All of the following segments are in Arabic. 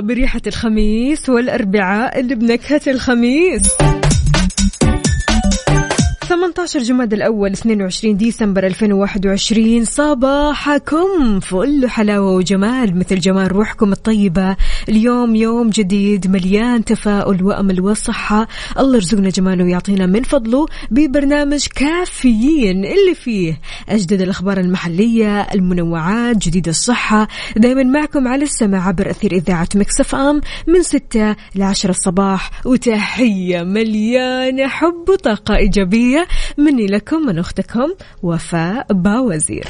بريحة الخميس والأربعاء اللي بنكهة الخميس. 18 جماد الأول 22 ديسمبر 2021 صباحكم فل حلاوة وجمال مثل جمال روحكم الطيبة. اليوم يوم جديد مليان تفاؤل وأمل وصحة. الله يرزقنا جماله ويعطينا من فضله ببرنامج كافيين اللي فيه أجدد الأخبار المحلية المنوعات جديد الصحة. دايما معكم على السماع عبر أثير إذاعة مكسف أم من 6 ل 10 الصباح. وتحية مليانة حب وطاقة إيجابية مني لكم من أختكم وفاء باوزير.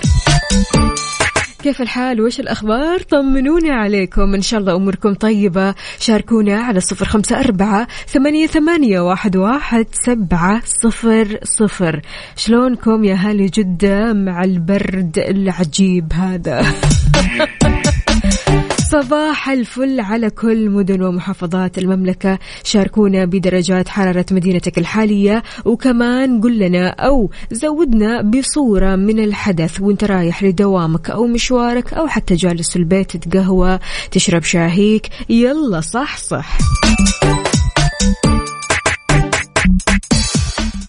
كيف الحال؟ وش الأخبار؟ طمنونا عليكم. إن شاء الله أموركم طيبة. شاركونا على صفر خمسة أربعة ثمانية, ثمانية واحد, واحد سبعة صفر صفر. شلونكم يا هالي جدة مع البرد العجيب هذا؟ صباح الفل على كل مدن ومحافظات المملكة شاركونا بدرجات حرارة مدينتك الحالية وكمان قل لنا أو زودنا بصورة من الحدث وانت رايح لدوامك أو مشوارك أو حتى جالس البيت تتقهوى تشرب شاهيك يلا صح صح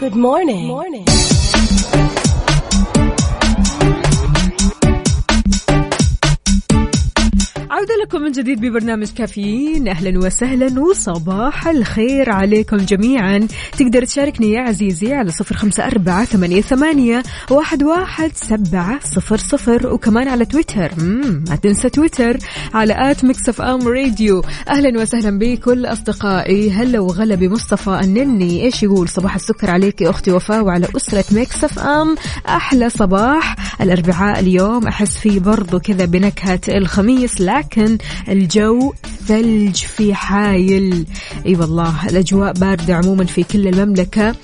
Good morning. morning. عودة لكم من جديد ببرنامج كافيين. أهلا وسهلا وصباح الخير عليكم جميعا. تقدر تشاركني يا عزيزي على صفر خمسة أربعة ثمانية, ثمانية واحد, واحد سبعة صفر صفر. وكمان على تويتر. ما تنسى تويتر. على at Mix FM Radio. أهلا وسهلا بكل أصدقائي. هلا وغلا بمصطفى النني. إيش يقول؟ صباح السكر عليك أختي وفاء وعلى أسرة Mix FM. أحلى صباح. الأربعاء اليوم أحس فيه برضو كذا بنكهة الخميس. لكن الجو ثلج في حايل. أي والله الأجواء باردة عموما في كل المملكة.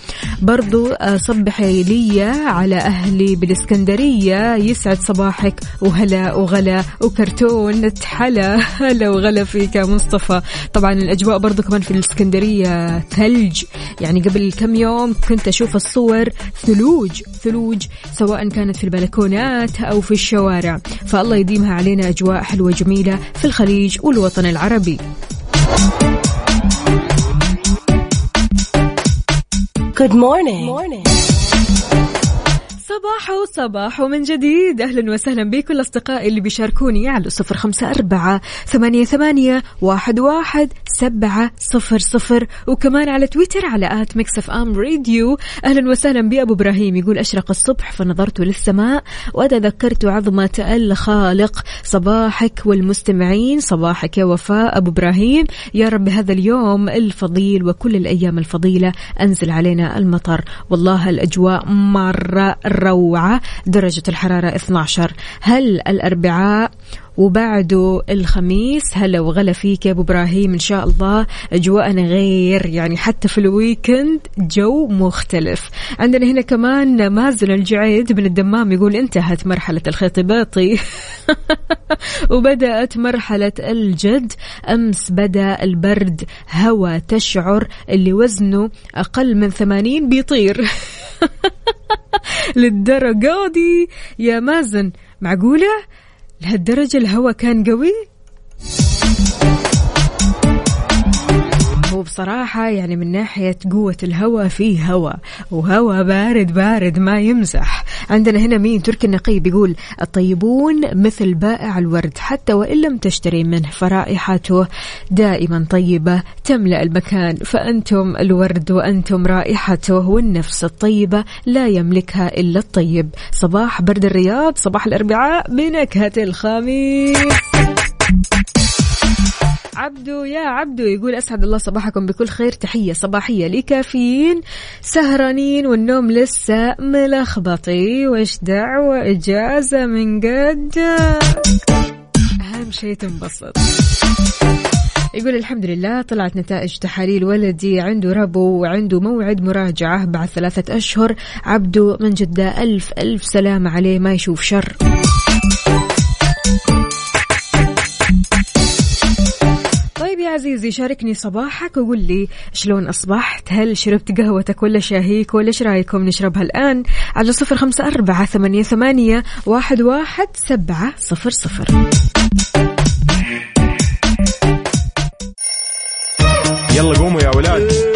برضو آه، صبحي لي على أهلي بالإسكندرية. يسعد صباحك وهلا وغلا وكرتون حلا هلا وغلا فيك يا مصطفى. طبعا الأجواء برضو كمان في الإسكندرية ثلج. يعني قبل كم يوم كنت أشوف الصور ثلوج ثلوج سواء كانت في البلكونات أو في الشوارع. فالله يديمها علينا أجواء حلوة جميلة. في الخليج والوطن العربي Good morning. morning. صباح وصباح ومن جديد. أهلا وسهلا بكل أصدقائي اللي بيشاركوني على صفر خمسة أربعة ثمانية, ثمانية واحد, واحد سبعة صفر صفر. وكمان على تويتر على at Mix FM Radio. أهلا وسهلا بأبو إبراهيم يقول أشرق الصبح فنظرت للسماء وتذكرت عظمة الخالق. صباحك والمستمعين صباحك يا وفاء. أبو إبراهيم يا رب هذا اليوم الفضيل وكل الأيام الفضيلة أنزل علينا المطر. والله الأجواء مرة روعة. درجة الحرارة 12 هل الأربعاء وبعده الخميس هلا وغلا فيك يا أبو إبراهيم إن شاء الله أجواءنا غير يعني حتى في ال weekend جو مختلف. عندنا هنا كمان مازن الجعيد من الدمام يقول انتهت مرحلة الخيط باطي وبدأت مرحلة الجد أمس بدأ البرد هوا تشعر اللي وزنه أقل من 80 بيطير. للدرجة دي يا مازن معقولة؟ لهالدرجة الهواء كان قوي؟ بصراحة يعني من ناحية قوة الهواء فيه هواء وهواء بارد بارد ما يمزح. عندنا هنا مين؟ تركي النقي بيقول الطيبون مثل بائع الورد حتى وإن لم تشتري منه فرائحته دائما طيبة تملأ المكان. فأنتم الورد وأنتم رائحته والنفس الطيبة لا يملكها إلا الطيب. صباح برد الرياض صباح الأربعاء بنكهة الخميس. عبدو يا عبدو يقول أسعد الله صباحكم بكل خير تحية صباحية لكافيين سهرانين والنوم لسه ملخبطي وش دعوة؟ إجازة من قدك أهم شيء تنبسط. يقول الحمد لله طلعت نتائج تحاليل ولدي عنده ربو وعنده موعد مراجعة بعد ثلاثة أشهر. عبده من جدة ألف ألف سلام عليه ما يشوف شر. عزيزي شاركني صباحك وقول لي شلون أصبحت؟ هل شربت قهوتك ولا شاهيك ولا إيش رأيكم نشربها الآن؟ على صفر خمسة أربعة ثمانية, ثمانية واحد, واحد سبعة صفر صفر. يلا قوموا يا ولاد.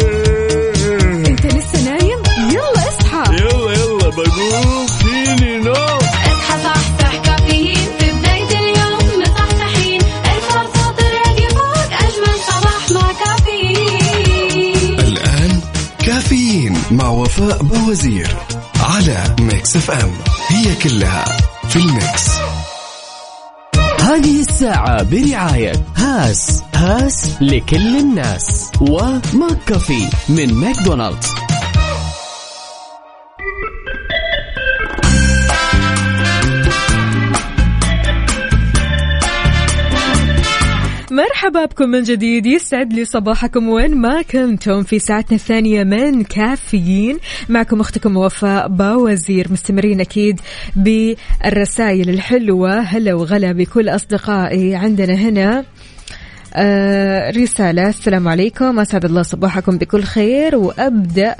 وفاء بوزير على Mix FM. هي كلها في ال Mix. هذه الساعة برعاية هاس هاس لكل الناس. و McCafé من ماكدونالدز. مرحبا بكم من جديد يسعد لي صباحكم وين ما كنتم في ساعتنا الثانية من كافيين. معكم أختكم وفاء باوزير مستمرين أكيد بالرسائل الحلوة. هلا وغلا بكل أصدقائي عندنا هنا. آه رسالة السلام عليكم. أسعد الله صباحكم بكل خير. وأبدأ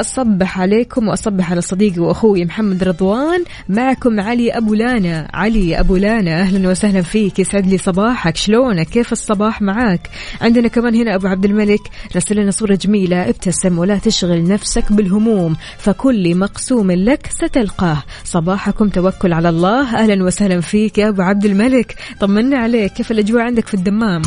أصبح عليكم وأصبح على صديقي وأخوي محمد رضوان. معكم علي أبو لانا. علي أبو لانا أهلا وسهلا فيك. يسعد لي صباحك. شلونك؟ كيف الصباح معاك عندنا كمان هنا أبو عبد الملك. رسل لنا صورة جميلة. ابتسم ولا تشغل نفسك بالهموم فكل مقسوم لك ستلقاه. صباحكم توكل على الله. أهلا وسهلا فيك يا أبو عبد الملك. طمنا عليك. كيف الأجواء عندك في الدمام؟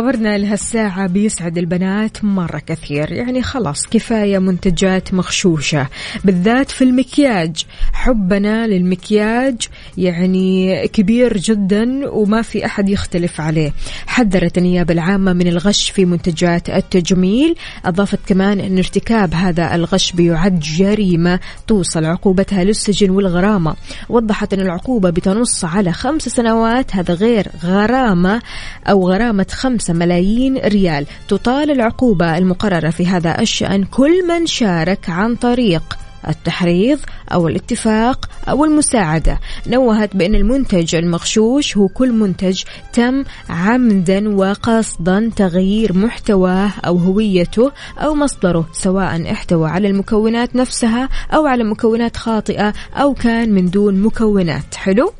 خبرنا لهالساعة بيسعد البنات مرة كثير. يعني خلاص كفاية منتجات مغشوشة. بالذات في المكياج. حبنا للمكياج. يعني كبير جدا وما في أحد يختلف عليه. حذرت النيابة العامة من الغش في منتجات التجميل. أضافت كمان أن ارتكاب هذا الغش بيعد جريمة توصل عقوبتها للسجن والغرامة. وضحت أن العقوبة بتنص على خمس سنوات. هذا غير غرامة أو غرامة خمسة ملايين ريال تطال العقوبة المقررة في هذا الشأن كل من شارك عن طريق التحريض أو الاتفاق أو المساعدة. نوهت بأن المنتج المغشوش هو كل منتج تم عمدا وقصدا تغيير محتواه أو هويته أو مصدره سواء احتوى على المكونات نفسها أو على مكونات خاطئة أو كان من دون مكونات. حلو؟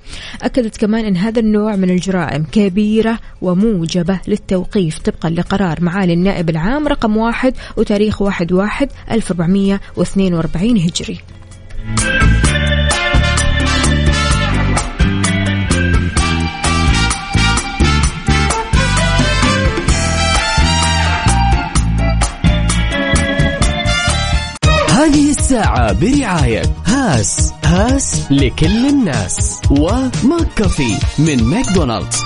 أكدت كمان أن هذا النوع من الجرائم كبيرة وموجبة للتوقيف طبقا لقرار معالي النائب العام رقم واحد وتاريخ واحد واحد 1442 هجري هذه الساعة برعاية هاس هاس لكل الناس و McCafé من ماكدونالدز.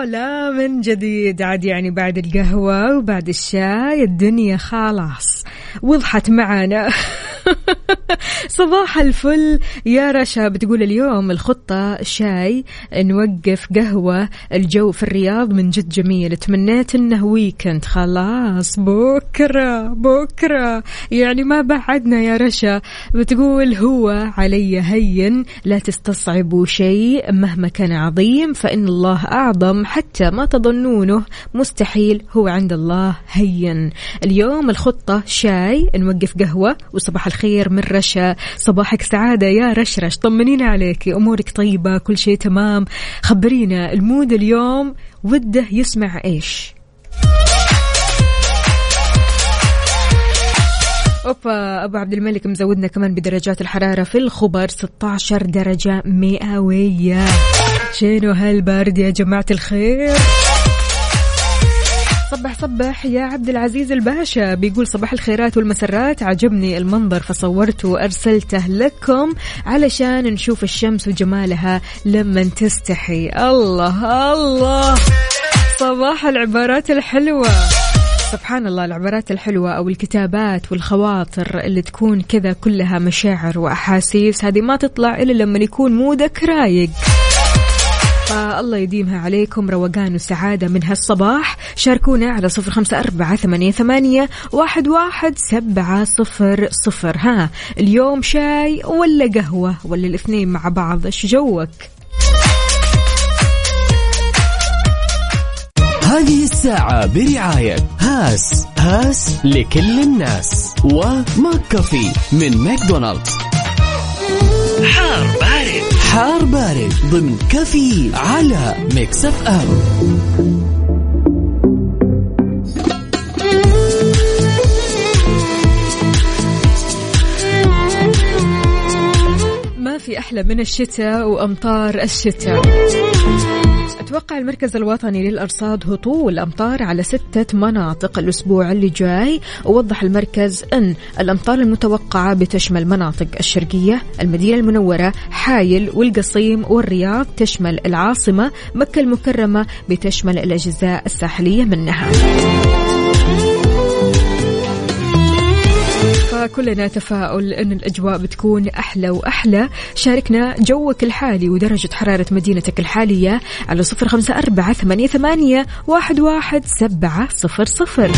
هلا من جديد. عاد يعني بعد القهوة وبعد الشاي الدنيا خلاص. وضحت معانا صباح الفل. يا رشا بتقول اليوم الخطة شاي نوقف قهوة الجو في الرياض من جد جميل. تمنيت إنه weekend خلاص بكرة بكرة. يعني ما بعدنا يا رشا. بتقول هو علي هين لا تستصعبوا شيء مهما كان عظيم فإن الله أعظم حتى ما تظنونه. مستحيل هو عند الله هين. اليوم الخطة شاي نوقف قهوة وصباح الخير من رشا. صباحك سعادة يا رشرش طمنينا عليك أمورك طيبة كل شيء تمام. خبرينا المود اليوم وده يسمع إيش؟ أوبا أبو عبد الملك مزودنا كمان بدرجات الحرارة في الخبر 16 درجة مئوية. شنو هالبرد يا جماعة الخير؟ صبح يا عبد العزيز الباشا. بيقول صباح الخيرات والمسرات. عجبني المنظر فصورته وأرسلته لكم علشان نشوف الشمس وجمالها لما تستحي. الله الله. صباح العبارات الحلوة. سبحان الله العبارات الحلوة أو الكتابات والخواطر اللي تكون كذا كلها مشاعر وأحاسيس هذه ما تطلع إلا لما يكون مودك رايق. فالله يديمها عليكم روقان وسعادة من هالصباح. شاركونا على صفر خمسة أربعة ثمانية, ثمانية واحد, واحد سبعة صفر صفر. ها اليوم شاي ولا قهوة ولا الاثنين مع بعض؟ إيش جوك؟ هذه الساعة برعاية هاس هاس لكل الناس و McCafé من ماكدونالدز. حار بارد. حار بارد ضمن كافيين على Mix FM. ما في أحلى من الشتاء وأمطار الشتاء. أتوقع المركز الوطني للأرصاد هطول أمطار على ستة مناطق الأسبوع اللي جاي. ووضح المركز أن الأمطار المتوقعة بتشمل مناطق الشرقية المدينة المنورة حايل والقصيم والرياض. تشمل العاصمة مكة المكرمة بتشمل الأجزاء الساحلية منها. فكلنا تفاؤل أن الأجواء بتكون أحلى وأحلى. شاركنا جوك الحالي ودرجة حرارة مدينتك الحالية على صفر خمسة أربعة ثمانية واحد, واحد سبعة صفر صفر.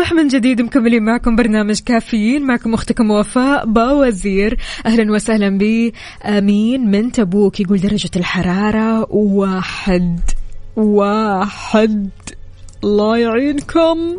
صبح من جديد مكملين معكم برنامج كافيين. معكم أختكم وفاء باوزير. أهلا وسهلا بامين من تبوك يقول درجة الحرارة واحد. واحد. الله يعينكم.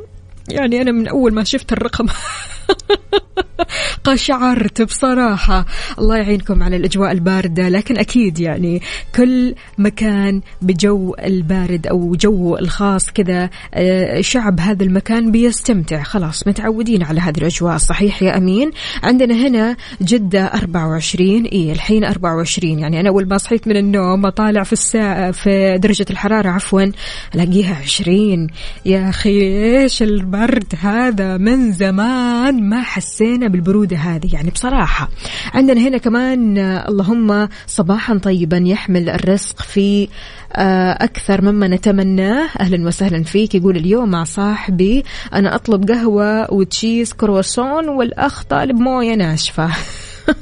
يعني أنا من أول ما شفت الرقم. قشعرت بصراحة. الله يعينكم على الأجواء الباردة لكن أكيد يعني كل مكان بجو البارد أو جو الخاص كذا آه، شعب هذا المكان بيستمتع. خلاص متعودين على هذه الأجواء. صحيح يا أمين؟ عندنا هنا جدة 24 إيه الحين 24 يعني أنا أول ما صحيت من النوم أطالع في الساعة في درجة الحرارة عفوا ألاقيها 20 يا أخي إيش البرد هذا؟ من زمان ما حسينا بالبرودة هذه. يعني بصراحة عندنا هنا كمان اللهم صباحا طيبا يحمل الرزق في آه، أكثر مما نتمناه. أهلا وسهلا فيك. يقول اليوم مع صاحبي أنا أطلب قهوة وتشيز كرواسون والأخ طالب موية ناشفة.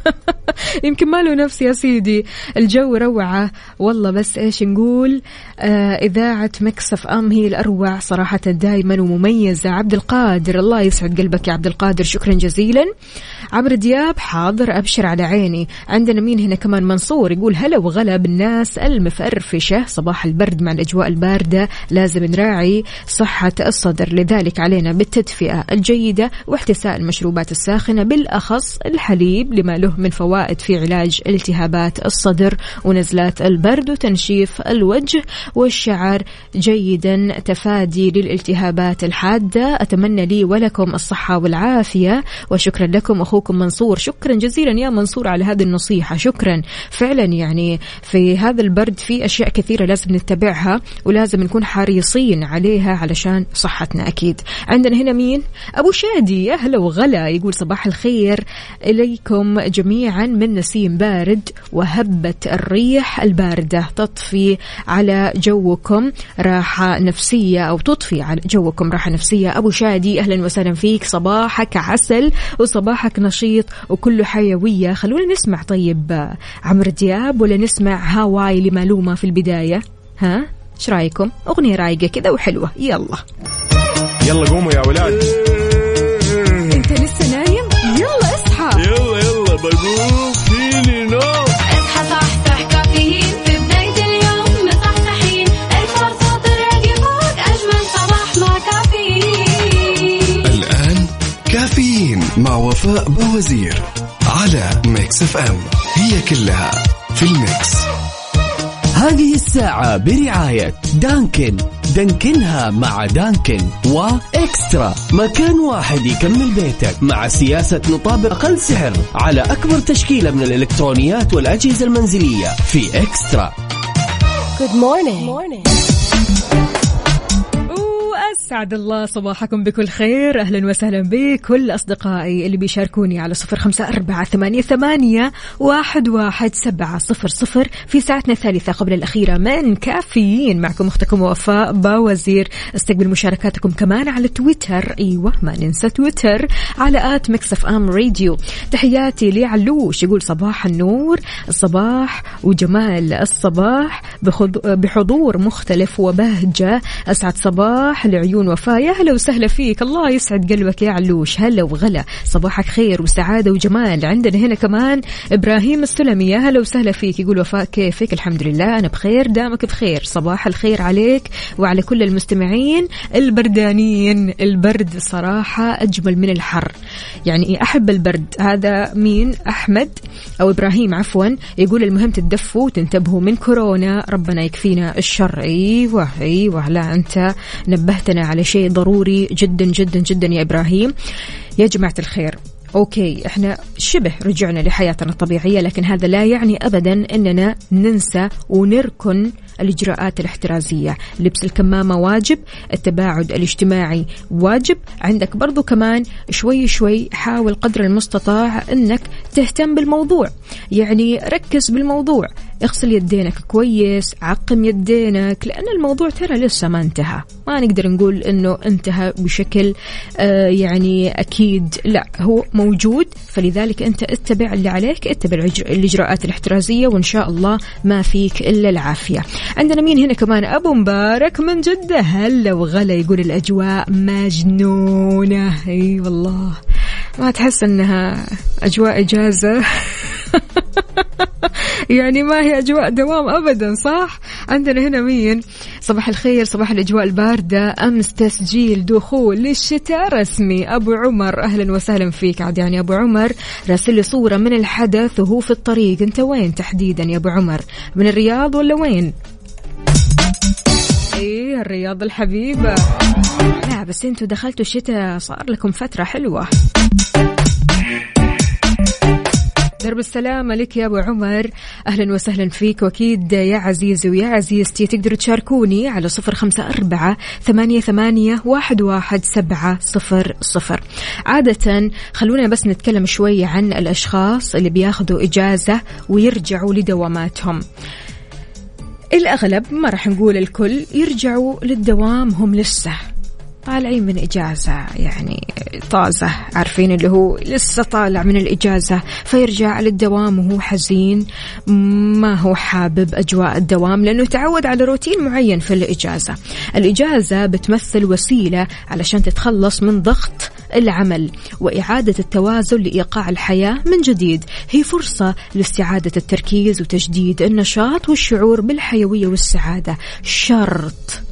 يمكن ما له نفس يا سيدي. الجو روعة. والله بس إيش نقول؟ إذاعة مكسف أم هي الأروع صراحة دائما ومميزة. عبد القادر الله يسعد قلبك يا عبد القادر شكرا جزيلا. عمرو دياب حاضر أبشر على عيني. عندنا مين هنا كمان؟ منصور يقول هلا وغلا بالناس المفرفشة. صباح البرد مع الأجواء الباردة لازم نراعي صحة الصدر. لذلك علينا بالتدفئة الجيدة واحتساء المشروبات الساخنة بالأخص الحليب لما له من فوائد في علاج التهابات الصدر ونزلات البرد وتنشيف الوجه. والشعر جيدا تفادي للالتهابات الحادة. أتمنى لي ولكم الصحة والعافية وشكرا لكم أخوكم منصور. شكرا جزيلا يا منصور على هذه النصيحة. شكرا. فعلا يعني في هذا البرد في أشياء كثيرة لازم نتبعها ولازم نكون حريصين عليها علشان صحتنا أكيد. عندنا هنا مين؟ أبو شادي. يا هلا وغلا. يقول صباح الخير إليكم جميعا من نسيم بارد وهبة الريح الباردة تطفي على جوكم راحة نفسية أو تضفي على جوكم راحة نفسية. أبو شادي أهلا وسهلا فيك. صباحك عسل وصباحك نشيط وكله حيوية. خلونا نسمع طيب عمرو دياب ولا نسمع هاواي لمعلومة في البداية؟ ها؟ إيش رأيكم؟ أغنية رايقة كذا وحلوة. يلا. يلا قوموا يا ولاد. أنت لسه نايم؟ يلا اصحى. يلا يلا بقوم. وفاء بوزير على Mix FM. هي كلها في ال Mix. هذه الساعة برعاية Dunkin'. دانكنها مع دانكن وإكسترا. مكان واحد يكمل بيتك مع سياسة نطابق أقل سعر على أكبر تشكيلة من الإلكترونيات والأجهزة المنزلية في إكسترا. Good morning. morning. وأسعد الله صباحكم بكل خير. أهلا وسهلا بكل أصدقائي اللي بيشاركوني على صفر خمسة أربعة ثمانية, ثمانية واحد, واحد سبعة صفر صفر في ساعتنا الثالثة قبل الأخيرة من كافيين. معكم أختكم وفاء باوزير. استقبل مشاركاتكم كمان على تويتر. أيوة ما ننسى تويتر. على at Mix FM Radio. تحياتي لعلوش. يقول صباح النور الصباح وجمال الصباح بحضور مختلف وبهجة. أسعد صباح لعيون وفاء يا هلا وسهلا فيك. الله يسعد قلبك يا علوش. هلا وغلا. صباحك خير وسعادة وجمال. عندنا هنا كمان إبراهيم السلمي. يا هلا وسهلا فيك. يقول وفاء كيفك؟ الحمد لله. أنا بخير. دامك بخير. صباح الخير عليك وعلى كل المستمعين البردانيين البرد صراحة أجمل من الحر. يعني أحب البرد؟ هذا مين؟ أحمد أو إبراهيم عفوا يقول المهم تدفوا وتنتبهوا من كورونا. ربنا يكفينا الشر. أيوة أيوة. لا أنت نبهتنا على شيء ضروري جدا جدا جدا يا إبراهيم. يا جماعة الخير أوكي إحنا شبه رجعنا لحياتنا الطبيعية لكن هذا لا يعني ابدا إننا ننسى ونركن الإجراءات الاحترازية. لبس الكمامة واجب التباعد الاجتماعي واجب. عندك برضو كمان شوي شوي حاول قدر المستطاع إنك تهتم بالموضوع. يعني ركز بالموضوع. اغسل يدينك كويس عقم يدينك لأن الموضوع ترى لسه ما انتهى. ما نقدر نقول إنه انتهى بشكل آه يعني أكيد لا هو موجود. فلذلك أنت اتبع اللي عليك اتبع الإجر- الإجراءات الاحترازية وإن شاء الله ما فيك إلا العافية. عندنا مين هنا كمان؟ أبو مبارك من جدة. هلا وغلا يقول الأجواء مجنونة. أي والله ما تحس إنها أجواء إجازة. يعني ما هي أجواء دوام ابدا صح؟ عندنا هنا مين؟ صباح الخير صباح الأجواء الباردة. أمس تسجيل دخول للشتاء رسمي. أبو عمر أهلا وسهلا فيك. عاد يعني أبو عمر راسل لي صورة من الحدث وهو في الطريق. أنت وين تحديدا يا أبو عمر؟ من الرياض ولا وين؟ إيه الرياض الحبيبة. لا بس أنتوا دخلتوا الشتاء صار لكم فترة حلوة. درب السلامة لك يا أبو عمر. أهلا وسهلا فيك. وأكيد يا عزيزي ويا عزيزتي تقدروا تشاركوني على صفر خمسة أربعة ثمانية, ثمانية واحد, واحد سبعة صفر صفر. عادة خلونا بس نتكلم شوي عن الأشخاص اللي بياخذوا إجازة ويرجعوا لدواماتهم. الأغلب ما راح نقول الكل يرجعوا للدوام هم لسه. طالعين من إجازة يعني طازة عارفين اللي هو لسه طالع من الإجازة فيرجع للدوام وهو حزين ما هو حابب أجواء الدوام لأنه تعود على روتين معين في الإجازة. الإجازة بتمثل وسيلة علشان تتخلص من ضغط العمل وإعادة التوازن لإيقاع الحياة من جديد. هي فرصة لاستعادة التركيز وتجديد النشاط والشعور بالحيوية والسعادة. شرط.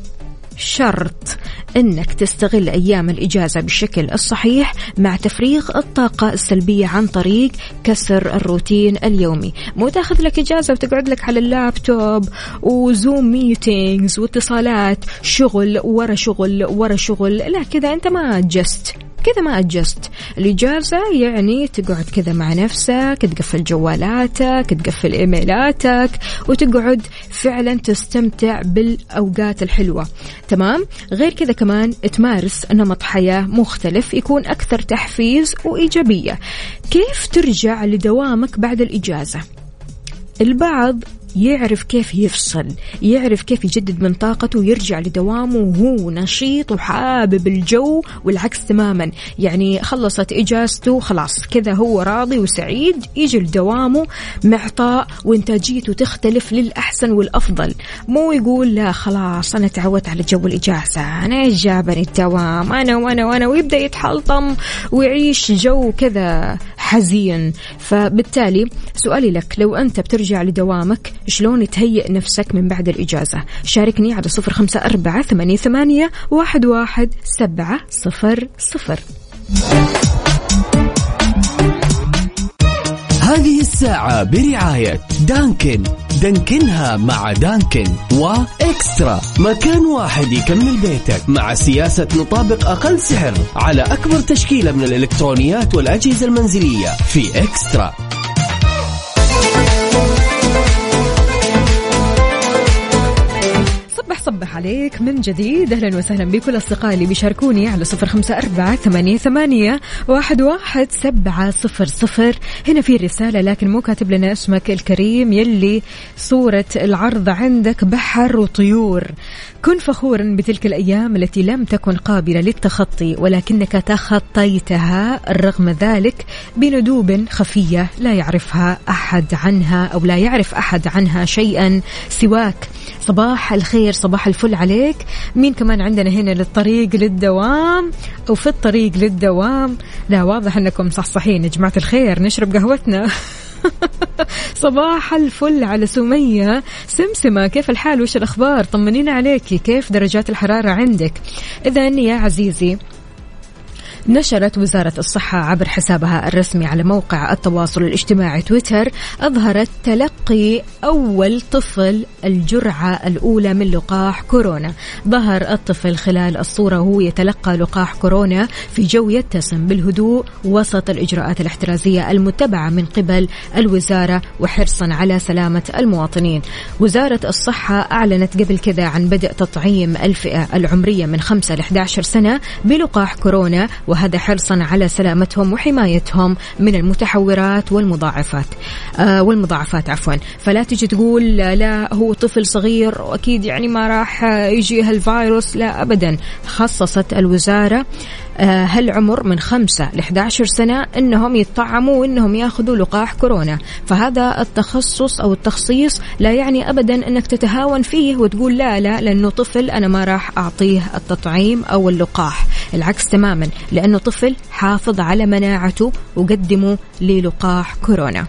شرط إنك تستغل أيام الإجازة بالشكل الصحيح مع تفريغ الطاقة السلبية عن طريق كسر الروتين اليومي. مو تأخذ لك إجازة وتقعد لك على اللابتوب و Zoom meetings واتصالات شغل ورا شغل ورا شغل. لا كذا أنت ما انجزت كذا ما أجزت الإجازة يعني تقعد كذا مع نفسك تقفل جوالاتك تقفل إيميلاتك وتقعد فعلا تستمتع بالأوقات الحلوة. تمام؟ غير كذا كمان تمارس نمط حياة مختلف يكون أكثر تحفيز وإيجابية. كيف ترجع لدوامك بعد الإجازة؟ البعض يعرف كيف يفصل يعرف كيف يجدد من طاقته ويرجع لدوامه وهو نشيط وحابب الجو والعكس تماما. يعني خلصت إجازته خلاص كذا هو راضي وسعيد يجي لدوامه معطاء وإنتاجيته تختلف للأحسن والأفضل. مو يقول لا خلاص أنا تعودت على جو الإجازة أنا جابني الدوام أنا وأنا وأنا ويبدأ يتحلطم ويعيش جو كذا حزين. فبالتالي سؤالي لك لو أنت بترجع لدوامك شلون تهيئ نفسك من بعد الإجازة؟ شاركني على صفر خمسة أربعة ثمانية, ثمانية واحد, واحد سبعة صفر صفر. هذه الساعة برعاية دانكن. دانكنها مع دانكن وإكسترا. مكان واحد يكمل بيتك مع سياسة نطابق أقل سعر على أكبر تشكيلة من الإلكترونيات والأجهزة المنزلية في إكسترا. صبح صبح عليك من جديد. أهلا وسهلا بكل اصدقائي اللي بيشاركوني على صفر خمسة أربعة ثمانية, ثمانية واحد, واحد سبعة صفر صفر. هنا في رسالة لكن مو كاتب لنا اسمك الكريم يلي صورة العرض عندك بحر وطيور. كن فخورا بتلك الأيام التي لم تكن قابلة للتخطي ولكنك تخطيتها رغم ذلك بندوب خفية لا يعرفها أحد عنها أو لا يعرف أحد عنها شيئا سواك. صباح الخير صباح الفل عليك. مين كمان عندنا هنا للطريق للدوام أو في الطريق للدوام؟ لا واضح أنكم صحصحين يا جماعة الخير. نشرب قهوتنا. صباح الفل على سمية. سمسمة كيف الحال؟ وش الأخبار؟ طمنينا عليكي. كيف درجات الحرارة عندك؟ إذا يا عزيزي نشرت وزارة الصحة عبر حسابها الرسمي على موقع التواصل الاجتماعي تويتر أظهرت تلقي أول طفل الجرعة الأولى من لقاح كورونا. ظهر الطفل خلال الصورة وهو يتلقى لقاح كورونا في جو يتسم بالهدوء وسط الإجراءات الاحترازية المتبعة من قبل الوزارة وحرصا على سلامة المواطنين. وزارة الصحة أعلنت قبل كذا عن بدء تطعيم الفئة العمرية من 5 ل 11 سنة بلقاح كورونا وهذا حرصا على سلامتهم وحمايتهم من المتحورات والمضاعفات. آه والمضاعفات عفوا. فلا تجي تقول لا هو طفل صغير وأكيد يعني ما راح يجيه الفيروس لا ابدا. خصصت الوزارة آه، هالعمر من 5 ل 11 سنة إنهم يطعموا وإنهم يأخذوا لقاح كورونا. فهذا التخصص أو التخصيص لا يعني ابدا إنك تتهاون فيه وتقول لا لا لأنه طفل أنا ما راح أعطيه التطعيم أو اللقاح. العكس تماما لأنه طفل حافظ على مناعته وقدموا للقاح كورونا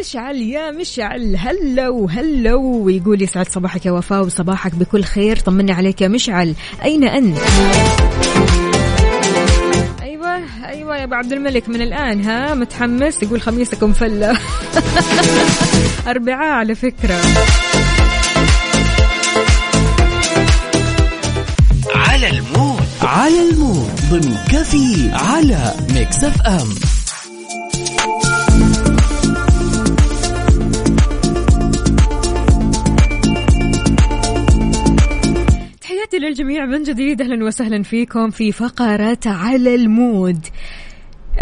مشعل يا مشعل هلا وهلا ويقول يسعد صباحك يا وفاء وصباحك بكل خير طمني عليك يا مشعل أين أنت؟ أيوه يا أبو عبد الملك من الآن ها متحمس يقول خميسكم فلة. اربعاء على فكرة. على ال mood. على ال mood. ضمن كافيين على Mix F M. تحياتي للجميع من جديد. أهلا وسهلا فيكم في فقرة على ال mood.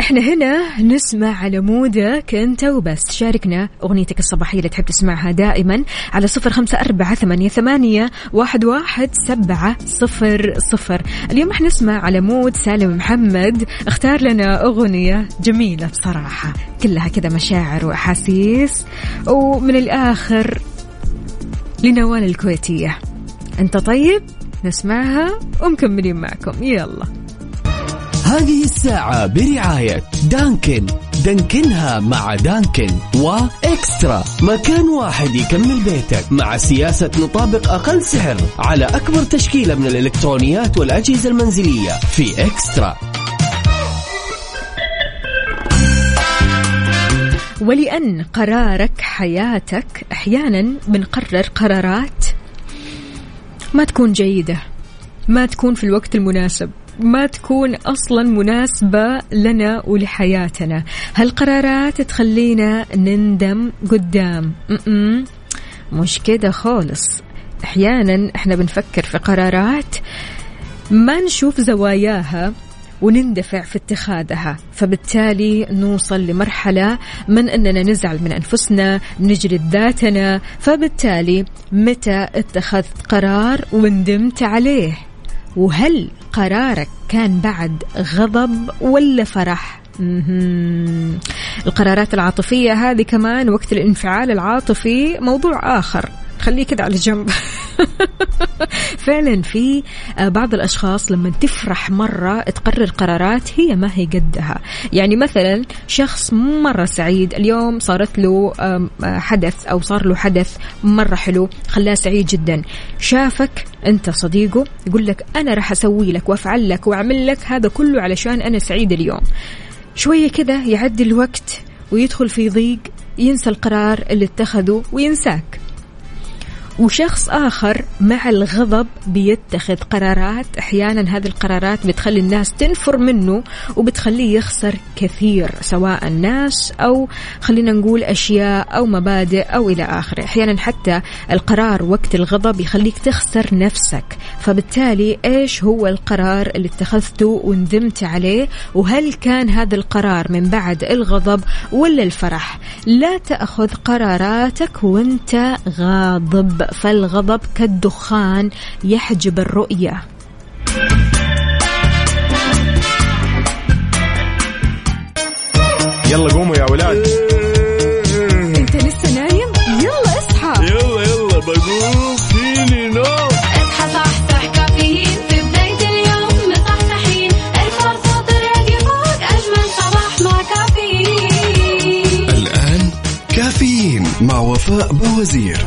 إحنا هنا نسمع على مودك أنت وبس. شاركنا أغنيتك الصباحية اللي تحب تسمعها دائما على صفر خمسة أربعة ثمانية, ثمانية واحد, واحد سبعة صفر صفر. اليوم إحنا نسمع على مود سالم محمد. اختار لنا أغنية جميلة بصراحة. كلها كذا مشاعر وأحاسيس. ومن الآخر لنوال الكويتية. أنت طيب؟ نسمعها ومكملين معكم. يلا. هذه الساعة برعاية دانكن. دانكنها مع دانكن وإكسترا مكان واحد يكمل بيتك مع سياسة نطابق أقل سعر على أكبر تشكيلة من الإلكترونيات والأجهزة المنزلية في إكسترا. ولأن قرارك حياتك أحيانا بنقرر قرارات ما تكون جيدة ما تكون في الوقت المناسب ما تكون أصلا مناسبة لنا ولحياتنا. هالقرارات تخلينا نندم قدام. م-م. مش كده خالص. أحيانا إحنا بنفكر في قرارات ما نشوف زواياها وندفع في اتخاذها. فبالتالي نوصل لمرحلة من أننا نزعل من أنفسنا نجلد ذاتنا. فبالتالي متى اتخذت قرار وندمت عليه؟ وهل قرارك كان بعد غضب ولا فرح. القرارات العاطفية هذه كمان وقت الانفعال العاطفي موضوع آخر. خليه كده على جنب. فعلا في آه، بعض الأشخاص لما تفرح مرة تقرر قرارات هي ما هي قدها. يعني مثلا شخص مرة سعيد اليوم صارت له آه، حدث أو صار له حدث مرة حلو خلاه سعيد جدا. شافك أنت صديقه يقول لك أنا راح أسوي لك وأفعل لك وأعمل لك هذا كله علشان أنا سعيد اليوم. شوية كذا يعدي الوقت ويدخل في ضيق ينسى القرار اللي اتخذه وينساك. وشخص آخر مع الغضب بيتخذ قرارات. أحيانا هذه القرارات بتخلي الناس تنفر منه وبتخليه يخسر كثير سواء الناس أو خلينا نقول أشياء أو مبادئ أو إلى آخره. أحيانا حتى القرار وقت الغضب يخليك تخسر نفسك. فبالتالي إيش هو القرار اللي اتخذته وندمت عليه؟ وهل كان هذا القرار من بعد الغضب ولا الفرح؟ لا تأخذ قراراتك وانت غاضب. فالغضب كالدخان يحجب الرؤية. يلا قوموا يا ولاد. انت لسه نايم؟ يلا اصحى. يلا يلا بقوم. فيني نوم. اصحى صحصح كافيين. في بداية اليوم مصحصحين. الفرصة تراك فوق أجمل صباح مع كافيين. الآن كافيين مع وفاء بوزير.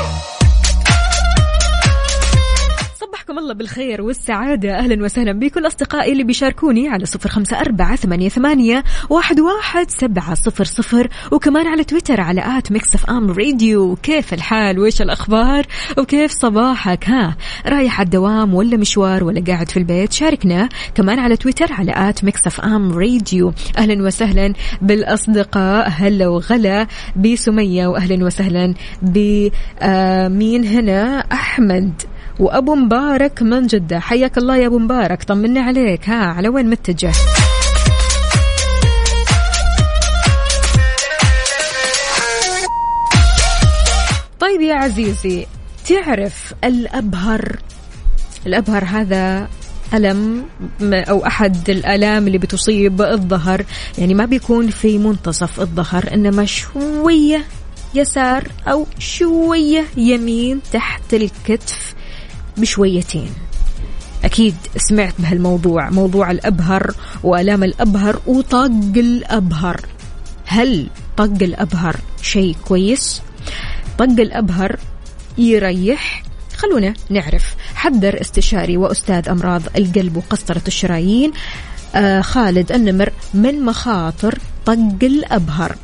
الله بالخير والسعادة. أهلا وسهلا بكل أصدقائي اللي بيشاركوني على صفر خمسة أربعة ثمانية, ثمانية واحد, واحد سبعة صفر صفر. وكمان على تويتر على at Mix FM Radio. كيف الحال؟ وإيش الأخبار؟ وكيف صباحك؟ ها رايح على الدوام ولا مشوار ولا قاعد في البيت؟ شاركنا كمان على تويتر على at Mix FM Radio. أهلا وسهلا بالأصدقاء. هلا وغلا بسمية وأهلا وسهلا بمين هنا؟ أحمد. وأبو مبارك من جدة. حياك الله يا أبو مبارك. طمنا عليك. ها على وين متجه؟ طيب يا عزيزي تعرف الأبهر؟ الأبهر هذا ألم أو أحد الآلام اللي بتصيب الظهر؟ يعني ما بيكون في منتصف الظهر إنما شوية يسار أو شوية يمين تحت الكتف. بشويتين. أكيد سمعت بهالموضوع موضوع الأبهر وآلام الأبهر وطق الأبهر. هل طق الأبهر شيء كويس؟ طق الأبهر يريح. خلونا نعرف. حذر استشاري وأستاذ أمراض القلب وقسطرة الشرايين آه خالد النمر من مخاطر طق الأبهر.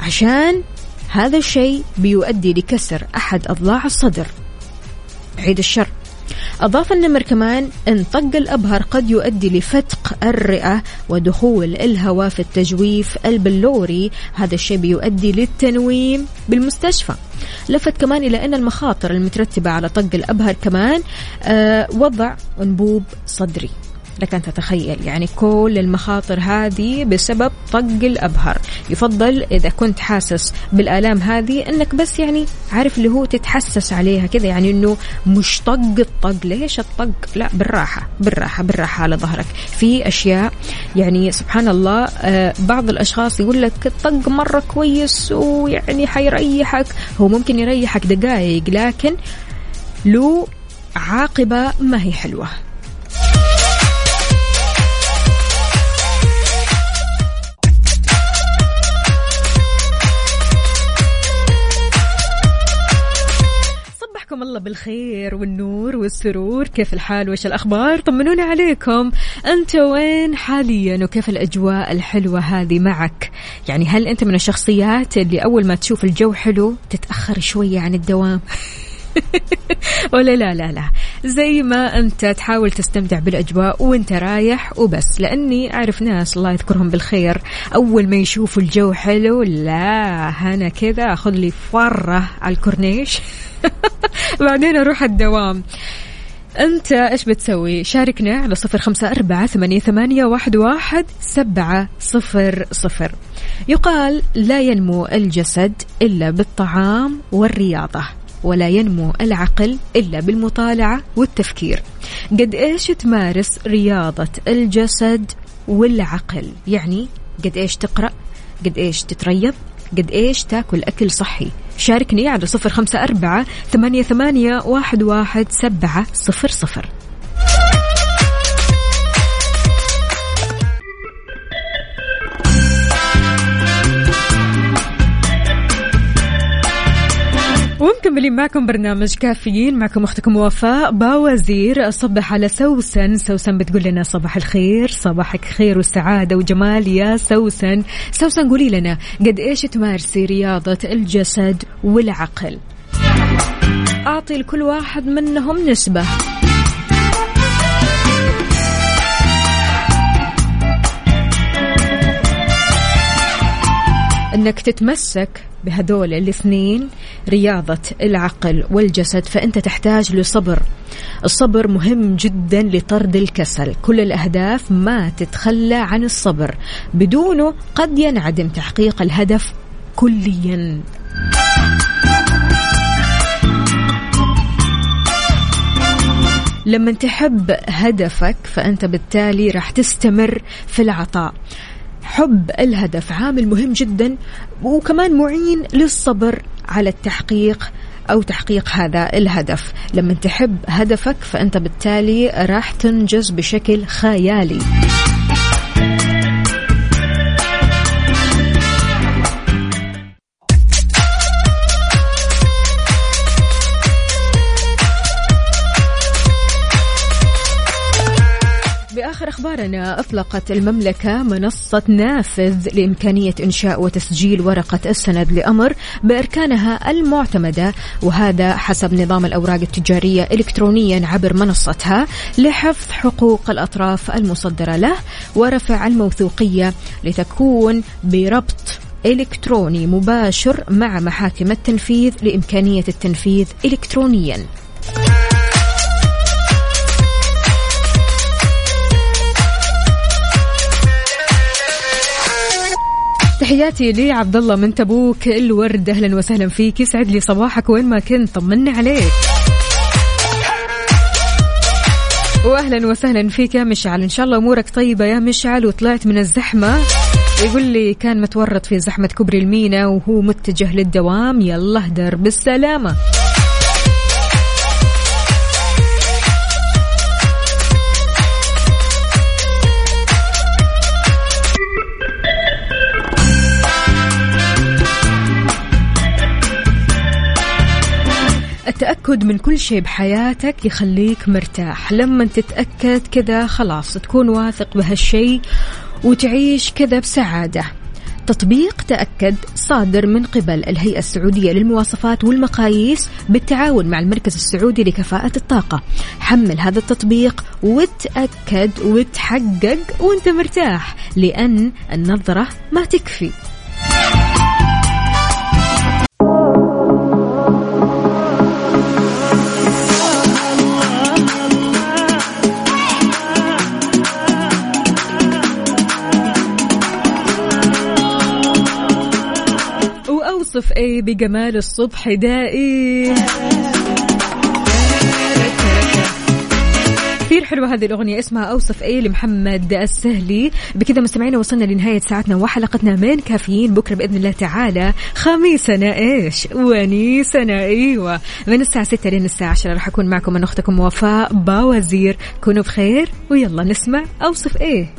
عشان هذا الشيء بيؤدي لكسر أحد أضلاع الصدر. عيد الشر. أضاف النمر كمان أن طق الأبهر قد يؤدي لفتق الرئة ودخول الهواء في التجويف البلوري. هذا الشيء بيؤدي للتنويم بالمستشفى. لفت كمان إلى أن المخاطر المترتبة على طق الأبهر كمان آه وضع أنبوب صدري. لك أن تتخيل. يعني كل المخاطر هذه بسبب طق الأبهر. يفضل إذا كنت حاسس بالآلام هذه أنك بس يعني عارف اللي هو تتحسس عليها كذا يعني أنه مش طق الطق. ليش الطق؟ لا بالراحة بالراحة بالراحة على ظهرك. في أشياء يعني سبحان الله آه بعض الأشخاص يقول لك الطق مرة كويس ويعني حيريحك. هو ممكن يريحك دقائق لكن له عاقبة ما هي حلوة. الله بالخير والنور والسرور. كيف الحال؟ وش الأخبار؟ طمنونا عليكم. أنت وين حاليا؟ وكيف الأجواء الحلوة هذه معك؟ يعني هل أنت من الشخصيات اللي أول ما تشوف الجو حلو تتأخر شوية عن الدوام؟ ولا لا لا لا. زي ما أنت تحاول تستمتع بالأجواء وأنت رايح وبس. لأني أعرف ناس الله يذكرهم بالخير. أول ما يشوفوا الجو حلو لا أنا كذا أخذ لي فرة على الكورنيش. بعدين أروح الدوام. أنت إيش بتسوي؟ شاركنا على صفر خمسة أربعة ثمانية, ثمانية واحد, واحد سبعة صفر صفر. يقال لا ينمو الجسد إلا بالطعام والرياضة. ولا ينمو العقل إلا بالمطالعة والتفكير. قد إيش تمارس رياضة الجسد والعقل؟ يعني قد إيش تقرأ؟ قد إيش تتريض؟ قد إيش تاكل أكل صحي؟ شاركني على صفر خمسة أربعة ثمانية, ثمانية واحد, واحد سبعة صفر صفر. ومكملين معكم برنامج كافيين. معكم أختكم وفاء باوزير. اصبح على سوسن. سوسن بتقول لنا صباح الخير. صباحك خير وسعادة وجمال يا سوسن. سوسن قولي لنا قد إيش تمارسي رياضة الجسد والعقل؟ أعطي لكل واحد منهم نسبة. إنك تتمسك بهذول الاثنين رياضة العقل والجسد فأنت تحتاج لصبر. الصبر مهم جدا لطرد الكسل. كل الأهداف ما تتخلى عن الصبر. بدونه قد ينعدم تحقيق الهدف كليا. لما تحب هدفك فأنت بالتالي راح تستمر في العطاء. حب الهدف عامل مهم جدا وكمان معين للصبر على التحقيق أو تحقيق هذا الهدف. لما تحب هدفك فأنت بالتالي راح تنجز بشكل خيالي. أخبارنا أطلقت المملكة منصة نافذ لإمكانية إنشاء وتسجيل ورقة السند لأمر بأركانها المعتمدة وهذا حسب نظام الأوراق التجارية إلكترونيا عبر منصتها لحفظ حقوق الأطراف المصدرة له ورفع الموثوقية لتكون بربط إلكتروني مباشر مع محاكم التنفيذ لإمكانية التنفيذ إلكترونياً. تحياتي لي عبد الله من تبوك الورد. أهلا وسهلا فيك. يسعد لي صباحك وين ما كنت. طمنا عليك. واهلا وسهلا فيك يا مشعل. إن شاء الله أمورك طيبة يا مشعل وطلعت من الزحمة. يقول لي كان متورط في زحمة كبري المينا وهو متجه للدوام. يلا درب السلامه التأكد من كل شيء بحياتك يخليك مرتاح. لما تتأكد كذا خلاص تكون واثق بهالشيء وتعيش كذا بسعادة. تطبيق تأكد صادر من قبل الهيئة السعودية للمواصفات والمقاييس بالتعاون مع المركز السعودي لكفاءة الطاقة. حمل هذا التطبيق وتأكد وتحقق وانت مرتاح لأن النظرة ما تكفي. وصف إيه بجمال الصبح دائي كثير حلوة هذه الأغنية اسمها أوصف إيه لمحمد السهلي. بكذا مستمعينا وصلنا لنهاية ساعتنا وحلقتنا من كافيين. بكرة بإذن الله تعالى خميسنا إيش؟ ونيسنا أيوة. من الساعة 6 لين الساعة 10 راح أكون معكم من أختكم وفاء باوزير. كونوا بخير ويلا نسمع أوصف إيه.